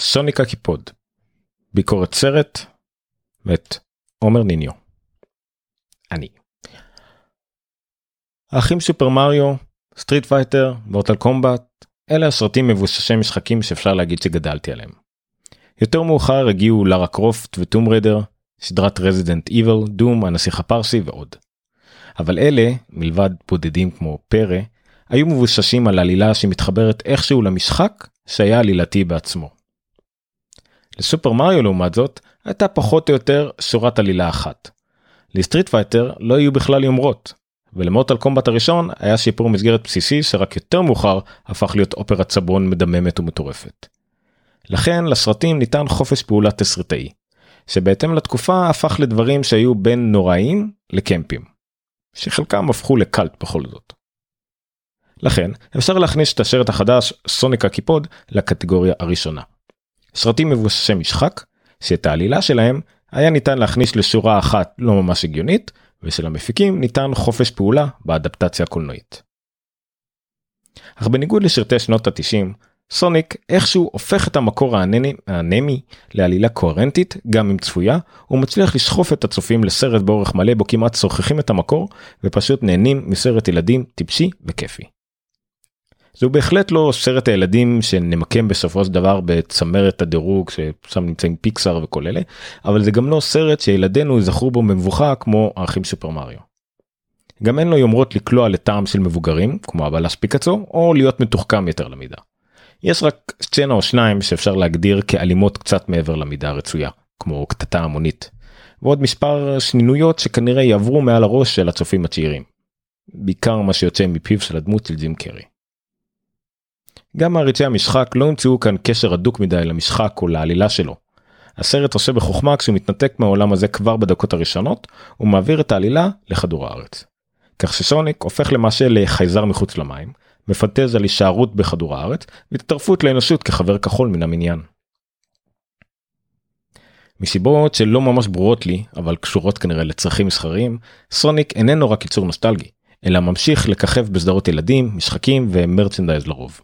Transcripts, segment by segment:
סוניק הקיפוד ביקורת סרט מאת עומר ניניו. אני. האחים סופר מריו, Street Fighter, Mortal Kombat, אלה הסרטים מבוססי משחקים שאפשר להגיד שגדלתי עליהם. יותר מאוחר הגיעו לארה קרופט ו Tomb Raider, סדרת Resident Evil, Doom, הנסיך הפרסי ועוד. אבל אלה, מלבד בודדים כמו פרא, היו מבוססים על עלילה שמתחברת איכשהו למשחק שהיה עלילתי בעצמו. לסופר מריו לעומת זאת הייתה פחות או יותר שורת עלילה אחת. ל Street Fighter לא היו בכלל יומרות, ול Mortal Kombat הראשון היה סיפור מסגרת בסיסי שרק יותר מאוחר הפך להיות אופרת סבון מדממת ומטורפת. לכן לסרטים ניתן חופש פעולה תסריטאי, שבהתאם לתקופה הפך לדברים שהיו בין נוראים לקמפיים, שחלקם הפכו לקאלט בכל זאת. לכן אפשר להכניס את השרט החדש סוניק הקיפוד לקטגוריה הראשונה. סרטים מבוססי משחק שאת העלילה שלהם היה ניתן להכניס לשורה אחת לא ממש הגיונית ושל המפיקים ניתן חופש פעולה באדפטציה הקולנועית. אך בניגוד לשרתי שנות ה-90 סוניק איכשהו הופך את המקור האנמי, האנמי לעלילה קוהרנטית גם אם צפויה הוא מצליח לסחוף את הצופים לסרט באורך מלא בו כמעט שוחחים את המקור ופשוט נהנים מסרט ילדים טיפשי וכיפי. זהו בהחלט לא סרט הילדים שנמקם בסופו של דבר בצמרת הדירוג ששם נמצאים פיקסאר וכל אלה אבל זה גם לא סרט שילדינו יזכרו בו מבוכה כמו האחים סופר מריו. גם אין לו יומרות לקלוע לטעם של מבוגרים כמו הבלש פיקאצו או להיות מתוחכם יותר למידה. יש רק סצנה או שניים שאפשר להגדיר כאלימות קצת מעבר למידה הרצויה כמו קטטה המונית. ועוד מספר שנינויות שכנראה יעברו מעל הראש של הצופים הצעירים. בעיקר מה שיוצא מפיו של הדמות של ג'ים קרי. גם מעריצי המשחק לא ימצאו כאן קשר הדוק מדי למשחק או לעלילה שלו. הסרט עושה בחוכמה כשהוא מתנתק מהעולם הזה כבר בדקות הראשונות ומעביר את העלילה לכדור הארץ. כך שסוניק הופך למעשה לחייזר מחוץ למים, מפנטז על הישארות בכדור הארץ והצטרפות לאנושות כחבר כחול מן המניין. מסיבות שלא ממש ברורות לי אבל קשורות כנראה לצרכים מסחריים סוניק איננו רק ייצור נוסטלגי אלא ממשיך לככב בסדרות ילדים משחקים ומרצ'נדייז לרוב.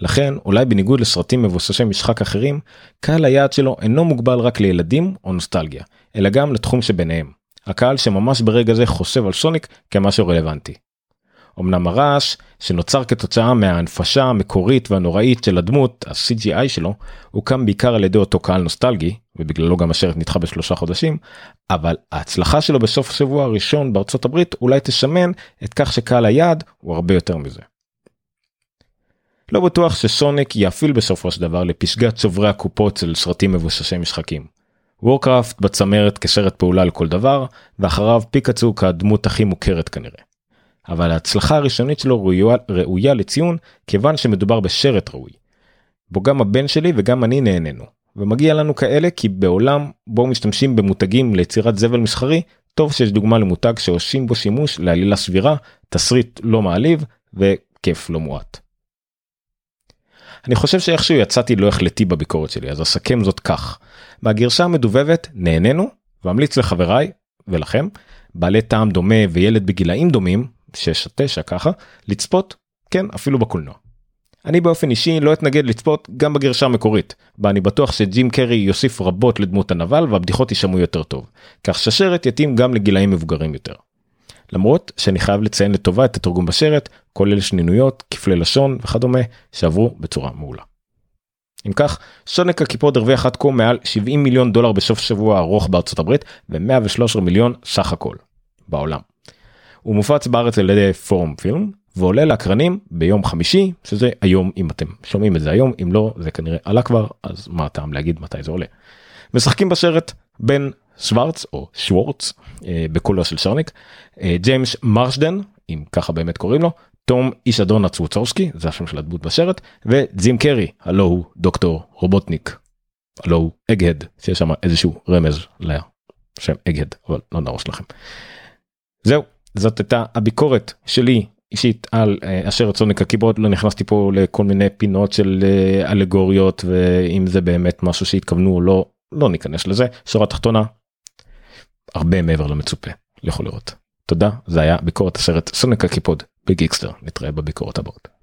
לכן אולי בניגוד לסרטים מבוססי משחק אחרים קהל היעד שלו אינו מוגבל רק לילדים או נוסטלגיה אלא גם לתחום שביניהם הקהל שממש ברגע זה חושב על סוניק כמשהו רלוונטי. אמנם הרעש שנוצר כתוצאה מההנפשה המקורית והנוראית של הדמות ה-CGI שלו הוקם בעיקר על ידי אותו קהל נוסטלגי ובגללו גם השרת נדחה בשלושה חודשים אבל ההצלחה שלו בסוף השבוע הראשון בארצות הברית אולי תשמן את כך שקהל היעד הוא הרבה יותר מזה. לא בטוח שסוניק יאפיל בסופו של דבר לפסגת צוברי הקופות של סרטים מבוססי משחקים. וורקראפט בצמרת כסרט פעולה לכל דבר ואחריו פיקאצו כדמות הכי מוכרת כנראה. אבל ההצלחה הראשונית שלו ראויה, ראויה לציון כיוון שמדובר בשרט ראוי. בו גם הבן שלי וגם אני נהנינו ומגיע לנו כאלה כי בעולם בו משתמשים במותגים ליצירת זבל מסחרי טוב שיש דוגמה למותג שעושים בו שימוש לעלילה סבירה תסריט לא מעליב וכיף לא מועט. אני חושב שאיכשהו יצאתי לא החלטי בביקורת שלי אז אסכם זאת כך. מהגרשה המדובבת נהנינו ואמליץ לחבריי ולכם בעלי טעם דומה וילד בגילאים דומים 6 9 ככה לצפות כן אפילו בקולנוע. אני באופן אישי לא אתנגד לצפות גם בגרשה המקורית בה אני בטוח שג'ים קרי יוסיף רבות לדמות הנבל והבדיחות יישמעו יותר טוב כך ששרת יתאים גם לגילאים מבוגרים יותר. למרות שאני חייב לציין לטובה את התרגום בשרת כולל שנינויות כפלי לשון וכדומה שעברו בצורה מעולה. אם כך סונק הקיפוד הרוויח עד כה מעל 70 מיליון דולר בסוף שבוע ארוך בארצות הברית ו-113 מיליון סך הכל בעולם. הוא מופץ בארץ על ידי פורום פילם ועולה לאקרנים ביום חמישי שזה היום אם אתם שומעים את זה היום אם לא זה כנראה עלה כבר אז מה הטעם להגיד מתי זה עולה. משחקים בסרט בין שוורץ או שוורץ אה, בקולו של שרניק אה, ג'יימס מרשדן אם ככה באמת קוראים לו תום איש אדון הצוצורסקי זה השם של הדמות בסרט וג'ים קרי הלו הוא דוקטור רובוטניק. הלו הוא אגהד שיש שם איזשהו רמז לשם אגהד אבל לא נרוש לכם. זהו זאת הייתה הביקורת שלי אישית על אשר סוניק הקיבורד לא נכנסתי פה לכל מיני פינות של אלגוריות ואם זה באמת משהו שהתכוונו או לא לא ניכנס לזה שורה תחתונה הרבה מעבר למצופה לכו לראות תודה זה היה ביקורת הסרט סוניק הקיפוד בגיקסטר נתראה בביקורת הבאות.